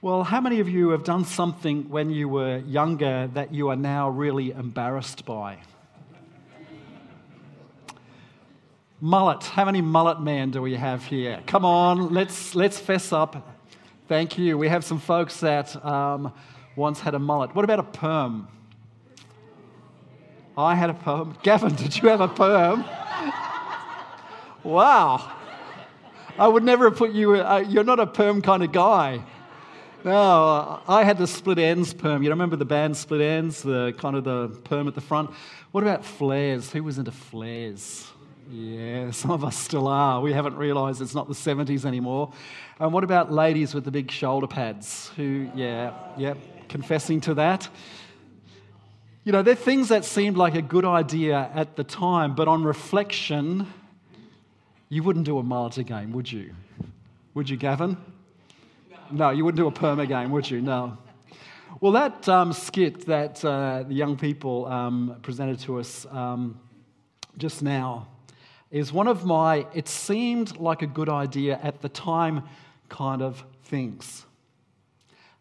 Well, how many of you have done something when you were younger that you are now really embarrassed by? mullet. How many mullet men do we have here? Come on, let's, let's fess up. Thank you. We have some folks that um, once had a mullet. What about a perm? I had a perm. Gavin, did you have a perm? wow. I would never have put you, uh, you're not a perm kind of guy. No, uh, I had the Split Enz perm. You remember the band Split Enz, the kind of the perm at the front? What about flares? Who was into flares? Yeah, some of us still are. We haven't realised it's not the 70s anymore. And what about ladies with the big shoulder pads? Who, yeah, yeah, confessing to that. You know, they're things that seemed like a good idea at the time, but on reflection, you wouldn't do a mullet again, would you? Would you, Gavin? No, you wouldn't do a perma game, would you? No. Well, that um, skit that uh, the young people um, presented to us um, just now is one of my, it seemed like a good idea at the time kind of things.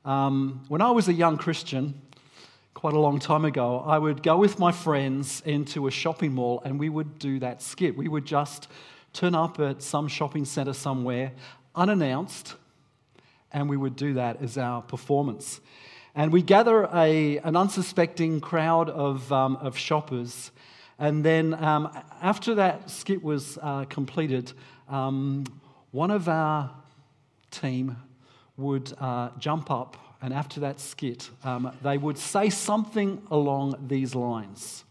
Um, when I was a young Christian, quite a long time ago, I would go with my friends into a shopping mall and we would do that skit. We would just turn up at some shopping centre somewhere unannounced and we would do that as our performance. And we gather a, an unsuspecting crowd of, um, of shoppers. And then um, after that skit was uh, completed, um, one of our team would uh, jump up, and after that skit, um, they would say something along these lines.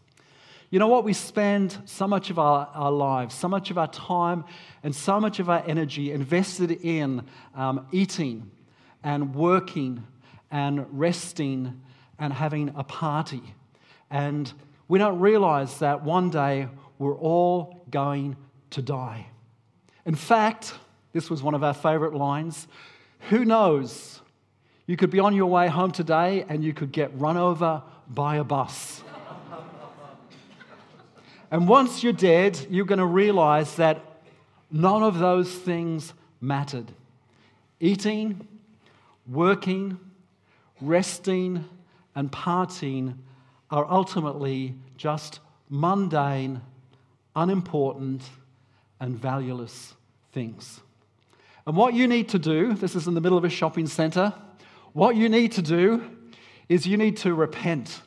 You know what? We spend so much of our, our lives, so much of our time, and so much of our energy invested in um, eating and working and resting and having a party. And we don't realize that one day we're all going to die. In fact, this was one of our favorite lines who knows? You could be on your way home today and you could get run over by a bus. and once you're dead, you're going to realize that none of those things mattered. Eating, working, resting, and partying are ultimately just mundane, unimportant, and valueless things. And what you need to do, this is in the middle of a shopping center, what you need to do is you need to repent.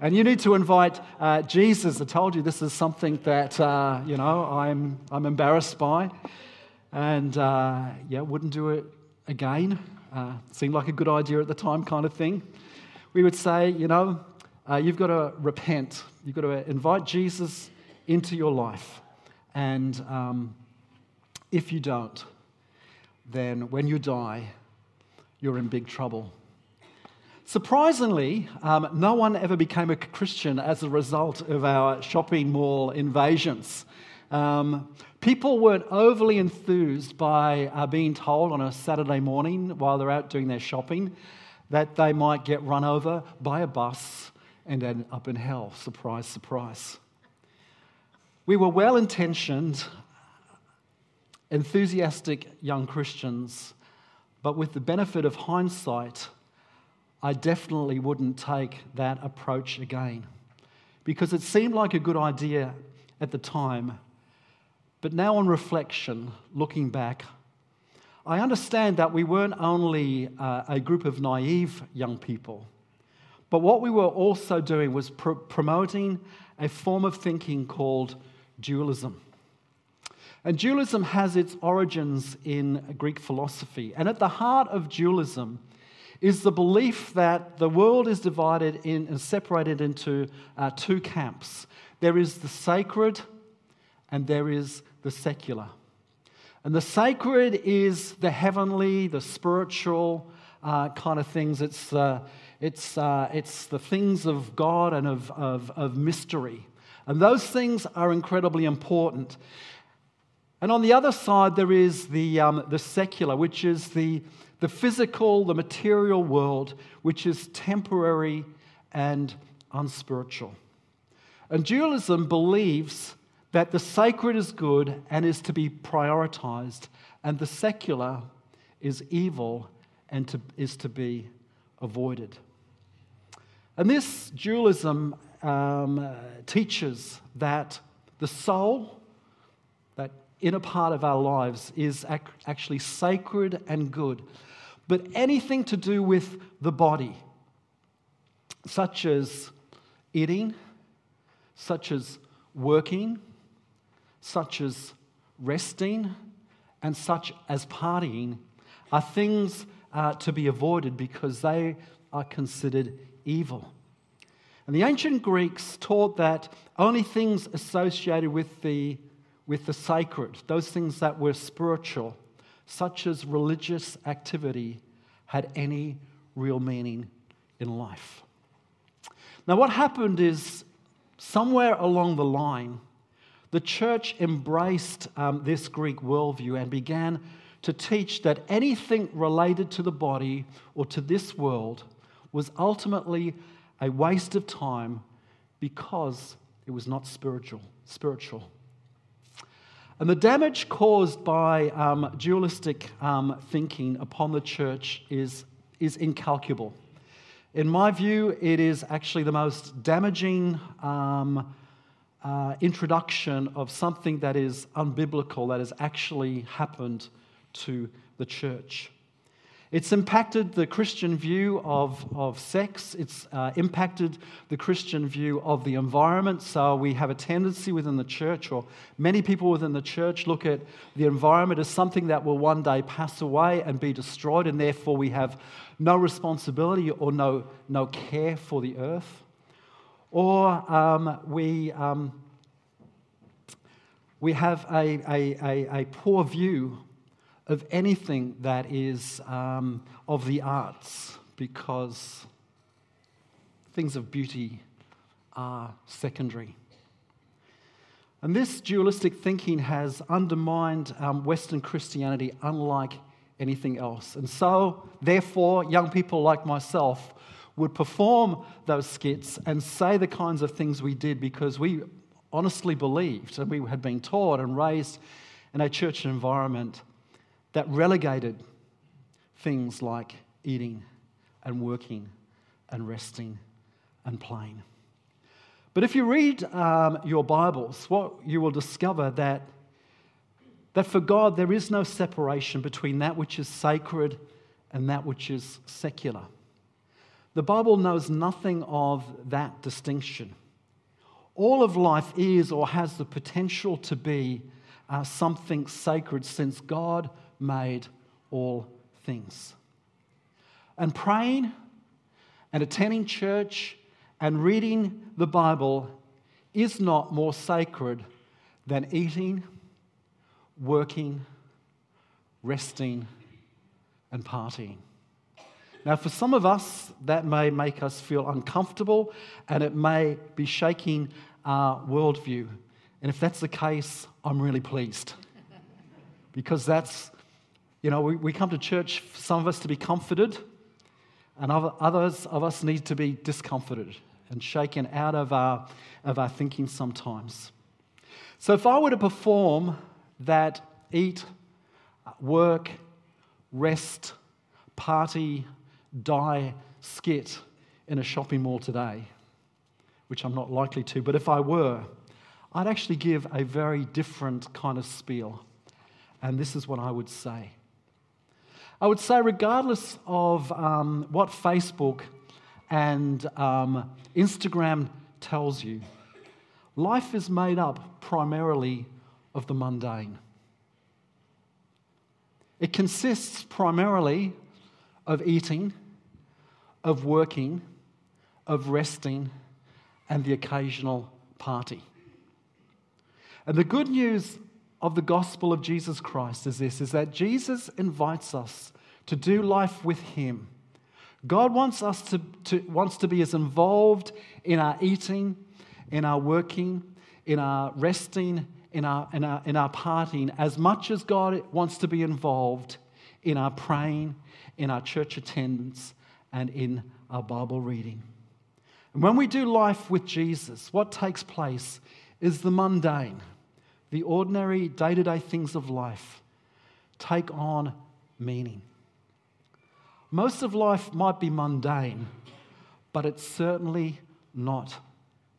And you need to invite uh, Jesus. I told you this is something that, uh, you know, I'm, I'm embarrassed by. And, uh, yeah, wouldn't do it again. Uh, seemed like a good idea at the time, kind of thing. We would say, you know, uh, you've got to repent. You've got to invite Jesus into your life. And um, if you don't, then when you die, you're in big trouble. Surprisingly, um, no one ever became a Christian as a result of our shopping mall invasions. Um, people weren't overly enthused by uh, being told on a Saturday morning while they're out doing their shopping that they might get run over by a bus and end up in hell. Surprise, surprise. We were well intentioned, enthusiastic young Christians, but with the benefit of hindsight, I definitely wouldn't take that approach again because it seemed like a good idea at the time. But now, on reflection, looking back, I understand that we weren't only uh, a group of naive young people but what we were also doing was pr- promoting a form of thinking called dualism. And dualism has its origins in Greek philosophy. And at the heart of dualism is the belief that the world is divided in and separated into uh, two camps there is the sacred and there is the secular. And the sacred is the heavenly, the spiritual uh, kind of things. It's uh, it's, uh, it's the things of God and of, of, of mystery. And those things are incredibly important. And on the other side, there is the, um, the secular, which is the, the physical, the material world, which is temporary and unspiritual. And dualism believes that the sacred is good and is to be prioritized, and the secular is evil and to, is to be avoided. And this dualism um, teaches that the soul, that inner part of our lives, is ac- actually sacred and good. But anything to do with the body, such as eating, such as working, such as resting, and such as partying, are things uh, to be avoided because they are considered evil. And the ancient Greeks taught that only things associated with the, with the sacred, those things that were spiritual, such as religious activity, had any real meaning in life. Now, what happened is somewhere along the line, the church embraced um, this Greek worldview and began to teach that anything related to the body or to this world was ultimately a waste of time because it was not spiritual. Spiritual. And the damage caused by um, dualistic um, thinking upon the church is, is incalculable. In my view, it is actually the most damaging um, uh, introduction of something that is unbiblical that has actually happened to the church. It's impacted the Christian view of, of sex. It's uh, impacted the Christian view of the environment. So we have a tendency within the church, or many people within the church, look at the environment as something that will one day pass away and be destroyed, and therefore we have no responsibility or no, no care for the earth. Or um, we, um, we have a, a, a, a poor view of anything that is um, of the arts because things of beauty are secondary. And this dualistic thinking has undermined um, Western Christianity unlike anything else. And so, therefore, young people like myself would perform those skits and say the kinds of things we did because we honestly believed and we had been taught and raised in a church environment that relegated things like eating and working and resting and playing. But if you read um, your Bibles, what you will discover that, that for God there is no separation between that which is sacred and that which is secular. The Bible knows nothing of that distinction. All of life is or has the potential to be uh, something sacred since God made all things. And praying and attending church and reading the Bible is not more sacred than eating, working, resting, and partying. Now, for some of us, that may make us feel uncomfortable and it may be shaking our worldview. And if that's the case, I'm really pleased because that's you know, we, we come to church, some of us to be comforted, and other, others of us need to be discomforted and shaken out of our, of our thinking sometimes. So, if I were to perform that eat, work, rest, party, die skit in a shopping mall today, which I'm not likely to, but if I were, I'd actually give a very different kind of spiel. And this is what I would say I would say, regardless of um, what Facebook and um, Instagram tells you, life is made up primarily of the mundane. It consists primarily of eating, of working, of resting, and the occasional party. And the good news of the gospel of Jesus Christ is this is that Jesus invites us to do life with him. God wants us to, to, wants to be as involved in our eating, in our working, in our resting, in our, in, our, in our partying, as much as God wants to be involved in our praying, in our church attendance, and in our Bible reading. And when we do life with Jesus, what takes place is the mundane the ordinary day to day things of life take on meaning. Most of life might be mundane, but it's certainly not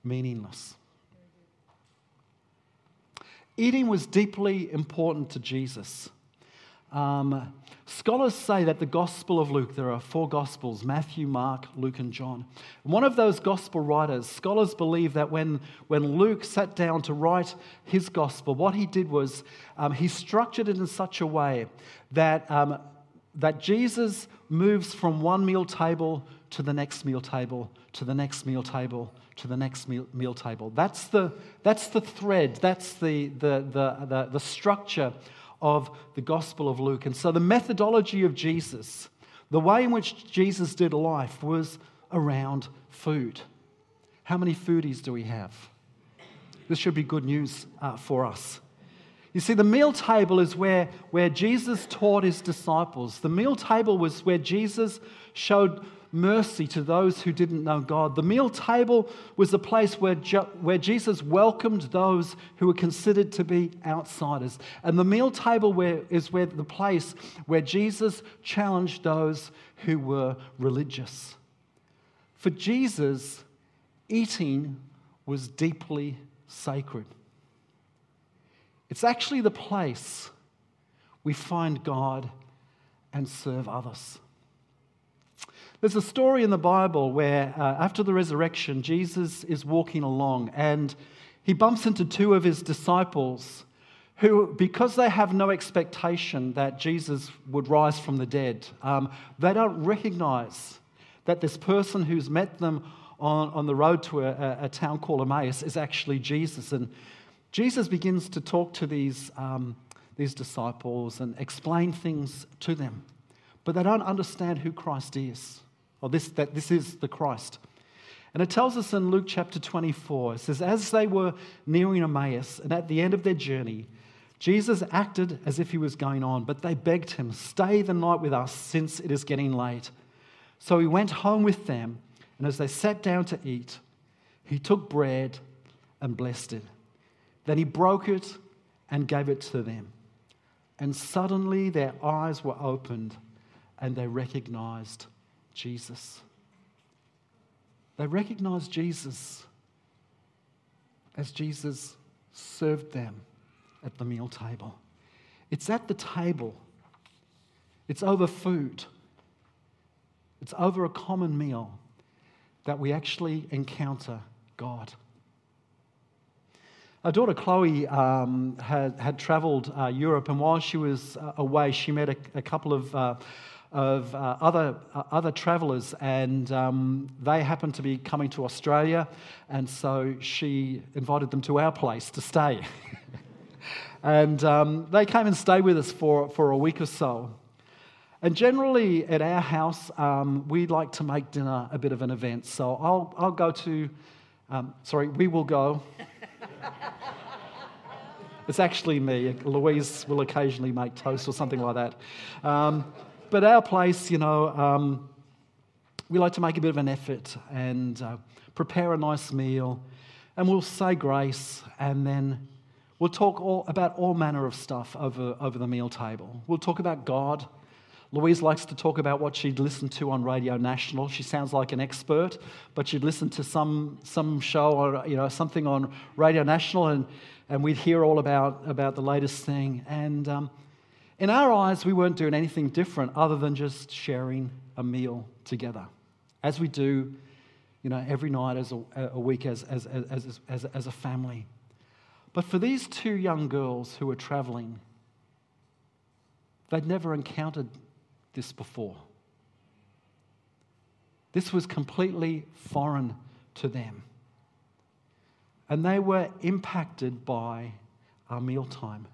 meaningless. Eating was deeply important to Jesus. Um, scholars say that the Gospel of Luke, there are four Gospels Matthew, Mark, Luke, and John. One of those Gospel writers, scholars believe that when, when Luke sat down to write his Gospel, what he did was um, he structured it in such a way that, um, that Jesus moves from one meal table to the next meal table, to the next meal table, to the next meal, meal table. That's the, that's the thread, that's the, the, the, the, the structure of the Gospel of Luke. And so the methodology of Jesus, the way in which Jesus did life, was around food. How many foodies do we have? This should be good news uh, for us. You see, the meal table is where, where Jesus taught his disciples. The meal table was where Jesus showed mercy to those who didn't know God. The meal table was the place where, where Jesus welcomed those who were considered to be outsiders. And the meal table where, is where the place where Jesus challenged those who were religious. For Jesus, eating was deeply sacred. It's actually the place we find God and serve others. There's a story in the Bible where, uh, after the resurrection, Jesus is walking along and he bumps into two of his disciples who, because they have no expectation that Jesus would rise from the dead, um, they don't recognize that this person who's met them on, on the road to a, a town called Emmaus is actually Jesus. And Jesus begins to talk to these, um, these disciples and explain things to them, but they don't understand who Christ is or this, that this is the Christ. And it tells us in Luke chapter 24, it says, As they were nearing Emmaus and at the end of their journey, Jesus acted as if he was going on, but they begged him, Stay the night with us, since it is getting late. So he went home with them, and as they sat down to eat, he took bread and blessed it. Then he broke it and gave it to them. And suddenly their eyes were opened, and they recognized Jesus. They recognized Jesus as Jesus served them at the meal table. It's at the table, it's over food, it's over a common meal that we actually encounter God. Our daughter Chloe um, had, had traveled uh, Europe, and while she was uh, away, she met a, a couple of uh, of uh, other, uh, other travelers, and um, they happened to be coming to Australia, and so she invited them to our place to stay. and um, they came and stayed with us for, for a week or so. And generally at our house, um, we like to make dinner a bit of an event. So I'll, I'll go to, um, sorry, we will go. it's actually me. Louise will occasionally make toast or something like that. But our place, you know, um, we like to make a bit of an effort and uh, prepare a nice meal, and we'll say grace, and then we'll talk all, about all manner of stuff over, over the meal table. We'll talk about God. Louise likes to talk about what she'd listened to on Radio National. She sounds like an expert, but she'd listen to some, some show or you know, something on Radio National, and, and we'd hear all about, about the latest thing. And um, in our eyes, we weren't doing anything different other than just sharing a meal together, as we do, you know, every night as a, a week as, as, as, as, as a family. But for these two young girls who were traveling, they'd never encountered this before. This was completely foreign to them. And they were impacted by our mealtime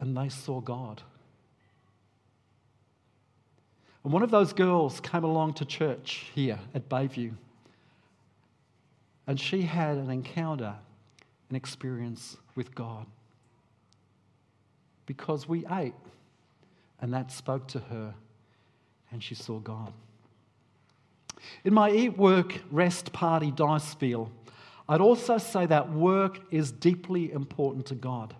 and they saw God. And one of those girls came along to church here at Bayview, and she had an encounter, an experience with God. Because we ate, and that spoke to her, and she saw God. In my Eat, Work, Rest Party Die spiel, I'd also say that work is deeply important to God.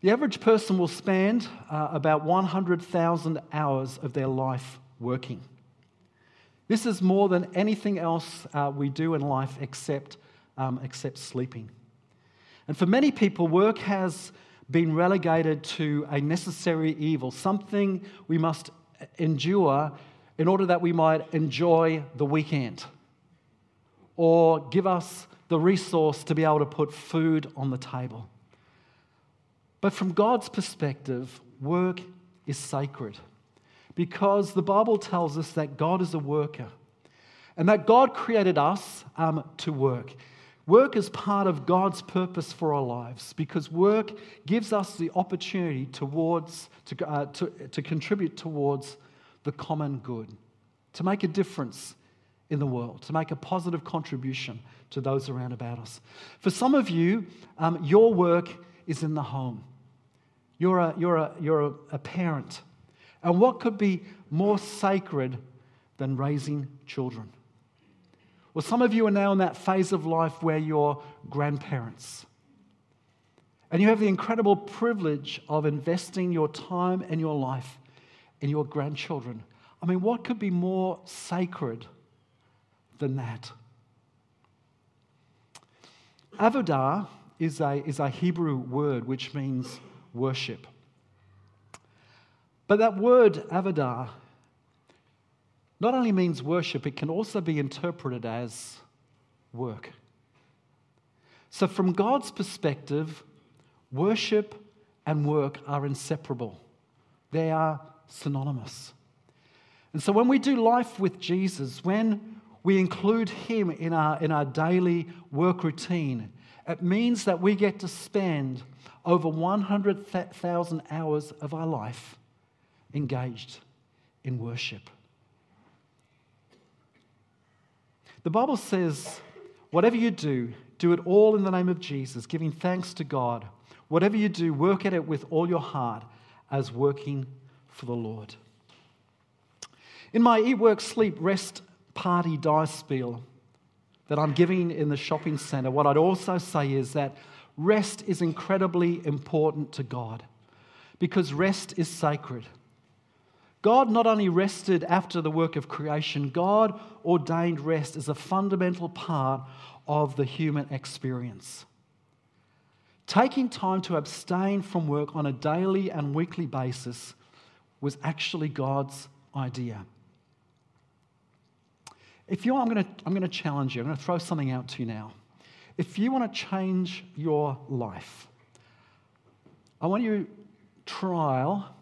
The average person will spend uh, about 100,000 hours of their life working. This is more than anything else uh, we do in life except, um, except sleeping. And for many people, work has been relegated to a necessary evil, something we must endure in order that we might enjoy the weekend or give us the resource to be able to put food on the table. But from God's perspective, work is sacred because the Bible tells us that God is a worker and that God created us um, to work. Work is part of God's purpose for our lives because work gives us the opportunity towards, to, uh, to, to contribute towards the common good, to make a difference in the world, to make a positive contribution to those around about us. For some of you, um, your work is in the home. You're, a, you're, a, you're a, parent. And what could be more sacred than raising children? Well, some of you are now in that phase of life where you're grandparents. And you have the incredible privilege of investing your time and your life in your grandchildren. I mean, what could be more sacred than that? Avodah is a, is a Hebrew word which means worship. But that word, avodah, not only means worship, it can also be interpreted as work. So, from God's perspective, worship and work are inseparable, they are synonymous. And so, when we do life with Jesus, when we include Him in our, in our daily work routine, it means that we get to spend over 100,000 hours of our life engaged in worship. The Bible says, whatever you do, do it all in the name of Jesus, giving thanks to God. Whatever you do, work at it with all your heart as working for the Lord. In my Eat, Work, Sleep, Rest Party Die Spiel that I'm giving in the shopping centre, what I'd also say is that rest is incredibly important to God because rest is sacred. God not only rested after the work of creation, God ordained rest as a fundamental part of the human experience. Taking time to abstain from work on a daily and weekly basis was actually God's idea. If you, I'm going to, I'm going to challenge you. I'm going to throw something out to you now. If you want to change your life, I want you to trial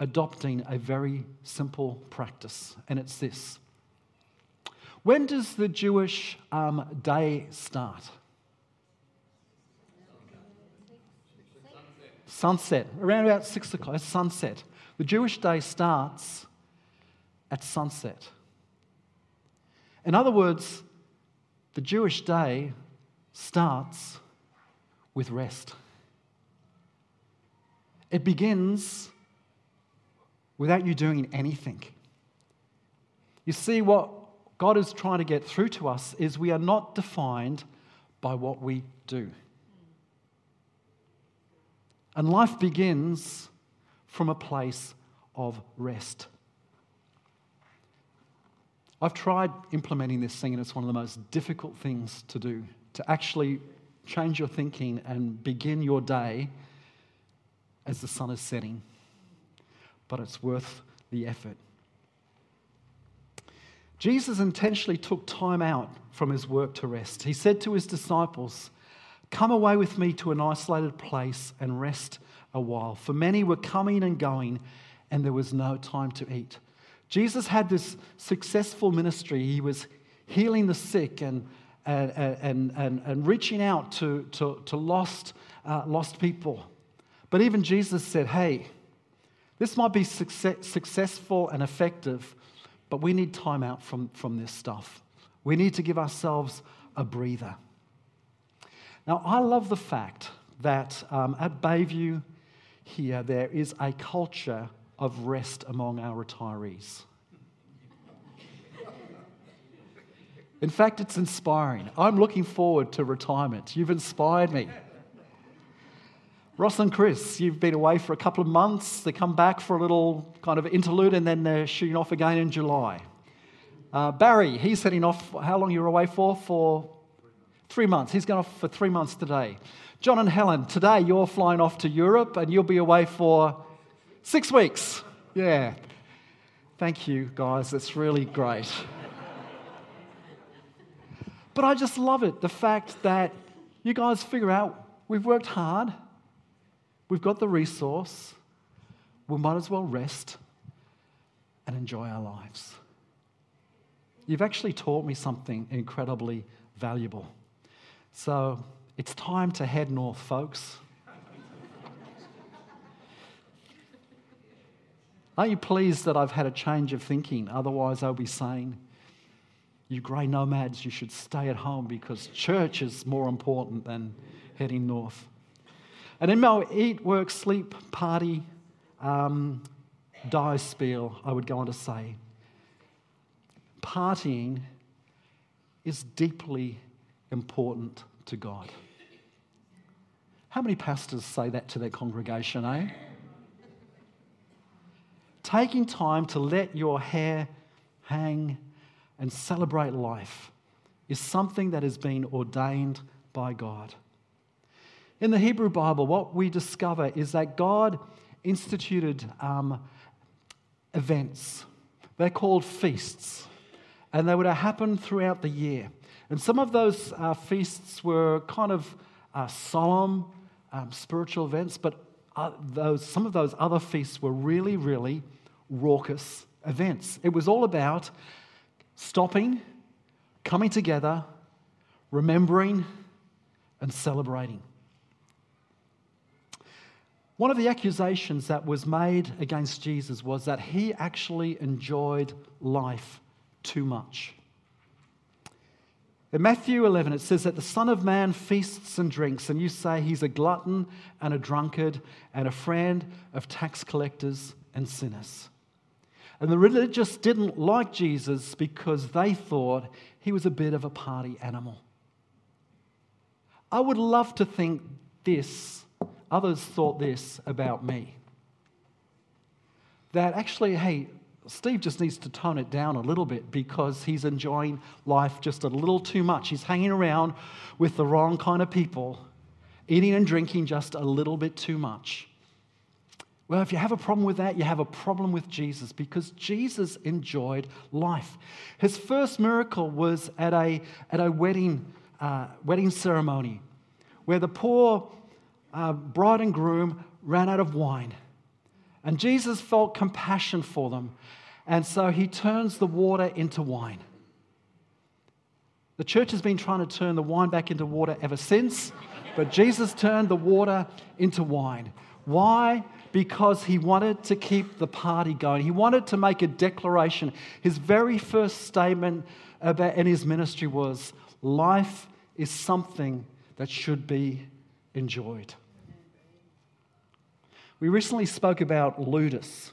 adopting a very simple practice, and it's this. When does the Jewish um, day start? Sunset. Around about six o'clock, sunset. The Jewish day starts at sunset. In other words, the Jewish day starts with rest. It begins without you doing anything. You see, what God is trying to get through to us is we are not defined by what we do. And life begins from a place of rest. I've tried implementing this thing, and it's one of the most difficult things to do to actually change your thinking and begin your day as the sun is setting but it's worth the effort. Jesus intentionally took time out from his work to rest. He said to his disciples, Come away with me to an isolated place and rest a while. For many were coming and going, and there was no time to eat. Jesus had this successful ministry. He was healing the sick and, and, and, and, and reaching out to, to, to lost, uh, lost people. But even Jesus said, Hey, this might be success, successful and effective, but we need time out from, from this stuff. We need to give ourselves a breather. Now, I love the fact that um, at Bayview here, there is a culture of rest among our retirees. In fact, it's inspiring. I'm looking forward to retirement. You've inspired me. Ross and Chris, you've been away for a couple of months. They come back for a little kind of interlude and then they're shooting off again in July. Uh, Barry, he's heading off. How long you are away for? For three months. He's going off for three months today. John and Helen, today you're flying off to Europe and you'll be away for six weeks. Yeah. Thank you, guys. It's really great. but I just love it the fact that you guys figure out we've worked hard, we've got the resource, we might as well rest and enjoy our lives. You've actually taught me something incredibly valuable. So it's time to head north, folks. Are you pleased that I've had a change of thinking? Otherwise, I'll be saying, you grey nomads, you should stay at home because church is more important than heading north. And in my eat, work, sleep, party, um, die spiel, I would go on to say, partying is deeply important to God. How many pastors say that to their congregation, eh? Taking time to let your hair hang and celebrate life is something that has been ordained by God. In the Hebrew Bible, what we discover is that God instituted um, events. They're called feasts, and they would have happened throughout the year. And some of those uh, feasts were kind of uh, solemn um, spiritual events, but uh, those, some of those other feasts were really, really raucous events. It was all about stopping, coming together, remembering, and celebrating. One of the accusations that was made against Jesus was that he actually enjoyed life too much. In Matthew 11, it says that the Son of Man feasts and drinks, and you say he's a glutton and a drunkard and a friend of tax collectors and sinners. And the religious didn't like Jesus because they thought he was a bit of a party animal. I would love to think this, others thought this about me. That actually, hey, Steve just needs to tone it down a little bit because he's enjoying life just a little too much. He's hanging around with the wrong kind of people, eating and drinking just a little bit too much. Well, if you have a problem with that, you have a problem with Jesus because Jesus enjoyed life. His first miracle was at a, at a wedding, uh, wedding ceremony where the poor uh, bride and groom ran out of wine. And Jesus felt compassion for them. And so he turns the water into wine. The church has been trying to turn the wine back into water ever since, but Jesus turned the water into wine. Why? Because he wanted to keep the party going. He wanted to make a declaration. His very first statement about, in his ministry was life is something that should be enjoyed. We recently spoke about ludus,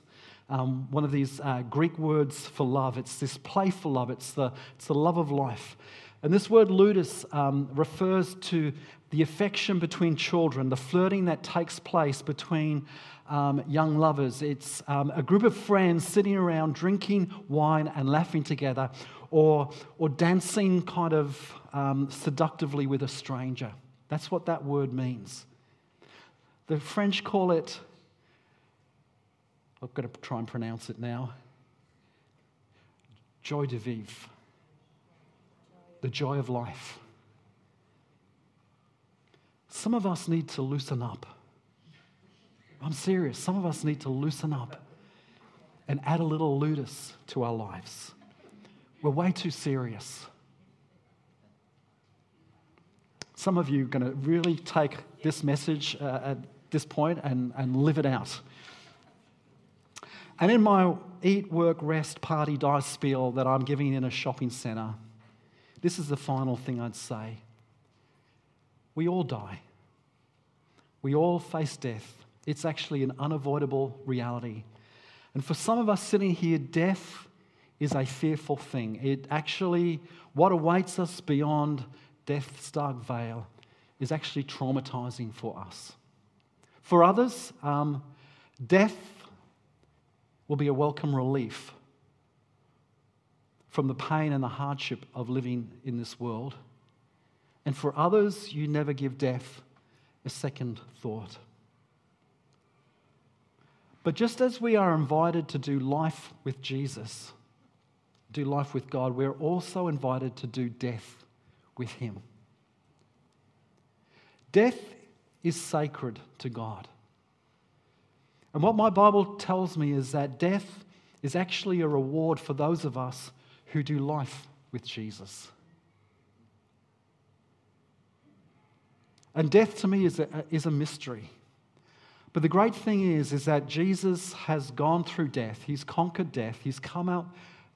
um, one of these uh, Greek words for love. It's this playful love, it's the, it's the love of life. And this word ludus um, refers to the affection between children, the flirting that takes place between um, young lovers. It's um, a group of friends sitting around drinking wine and laughing together, or, or dancing kind of um, seductively with a stranger. That's what that word means. The French call it I've got to try and pronounce it now. Joie de vivre. The joy of life. Some of us need to loosen up. I'm serious. Some of us need to loosen up and add a little ludus to our lives. We're way too serious. Some of you are going to really take this message uh, at this point and, and live it out. And in my eat, work, rest, party, die spiel that I'm giving in a shopping centre, this is the final thing I'd say. We all die. We all face death. It's actually an unavoidable reality. And for some of us sitting here, death is a fearful thing. It actually, what awaits us beyond death's dark veil is actually traumatizing for us. For others, um, death will be a welcome relief from the pain and the hardship of living in this world. And for others, you never give death a second thought. But just as we are invited to do life with Jesus, do life with God, we're also invited to do death with Him. Death is sacred to God. And what my Bible tells me is that death is actually a reward for those of us who do life with Jesus. And death to me is a, is a mystery. But the great thing is, is that Jesus has gone through death. He's conquered death. He's come out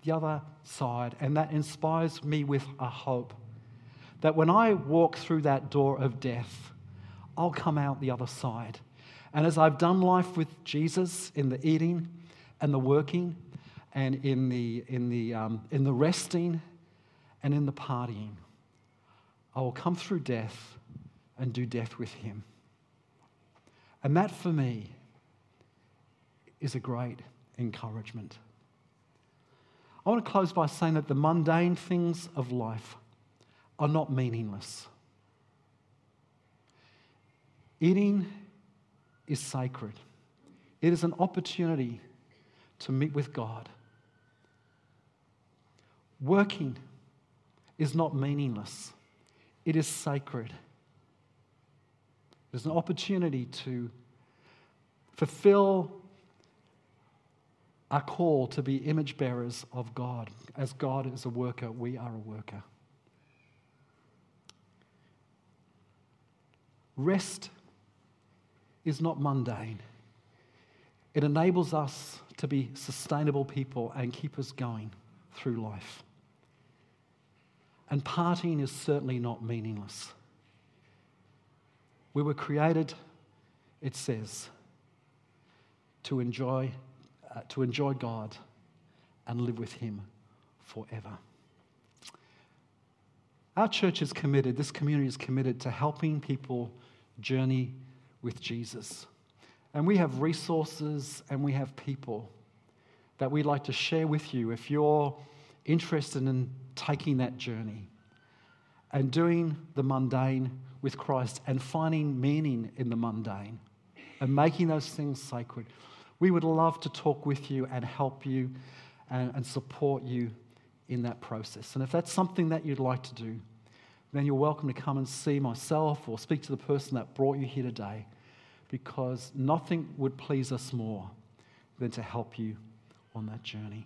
the other side. And that inspires me with a hope that when I walk through that door of death, I'll come out the other side. And as I've done life with Jesus in the eating and the working and in the, in the, um, in the resting and in the partying, I will come through death and do death with him. And that for me is a great encouragement. I want to close by saying that the mundane things of life are not meaningless. Eating is sacred, it is an opportunity to meet with God. Working is not meaningless, it is sacred. There's an opportunity to fulfill our call to be image bearers of God. As God is a worker, we are a worker. Rest is not mundane. It enables us to be sustainable people and keep us going through life. And partying is certainly not meaningless. We were created, it says, to enjoy, uh, to enjoy God and live with Him forever. Our church is committed, this community is committed to helping people journey with Jesus. And we have resources and we have people that we'd like to share with you if you're interested in taking that journey and doing the mundane with Christ and finding meaning in the mundane and making those things sacred. We would love to talk with you and help you and, and support you in that process. And if that's something that you'd like to do, then you're welcome to come and see myself or speak to the person that brought you here today because nothing would please us more than to help you on that journey.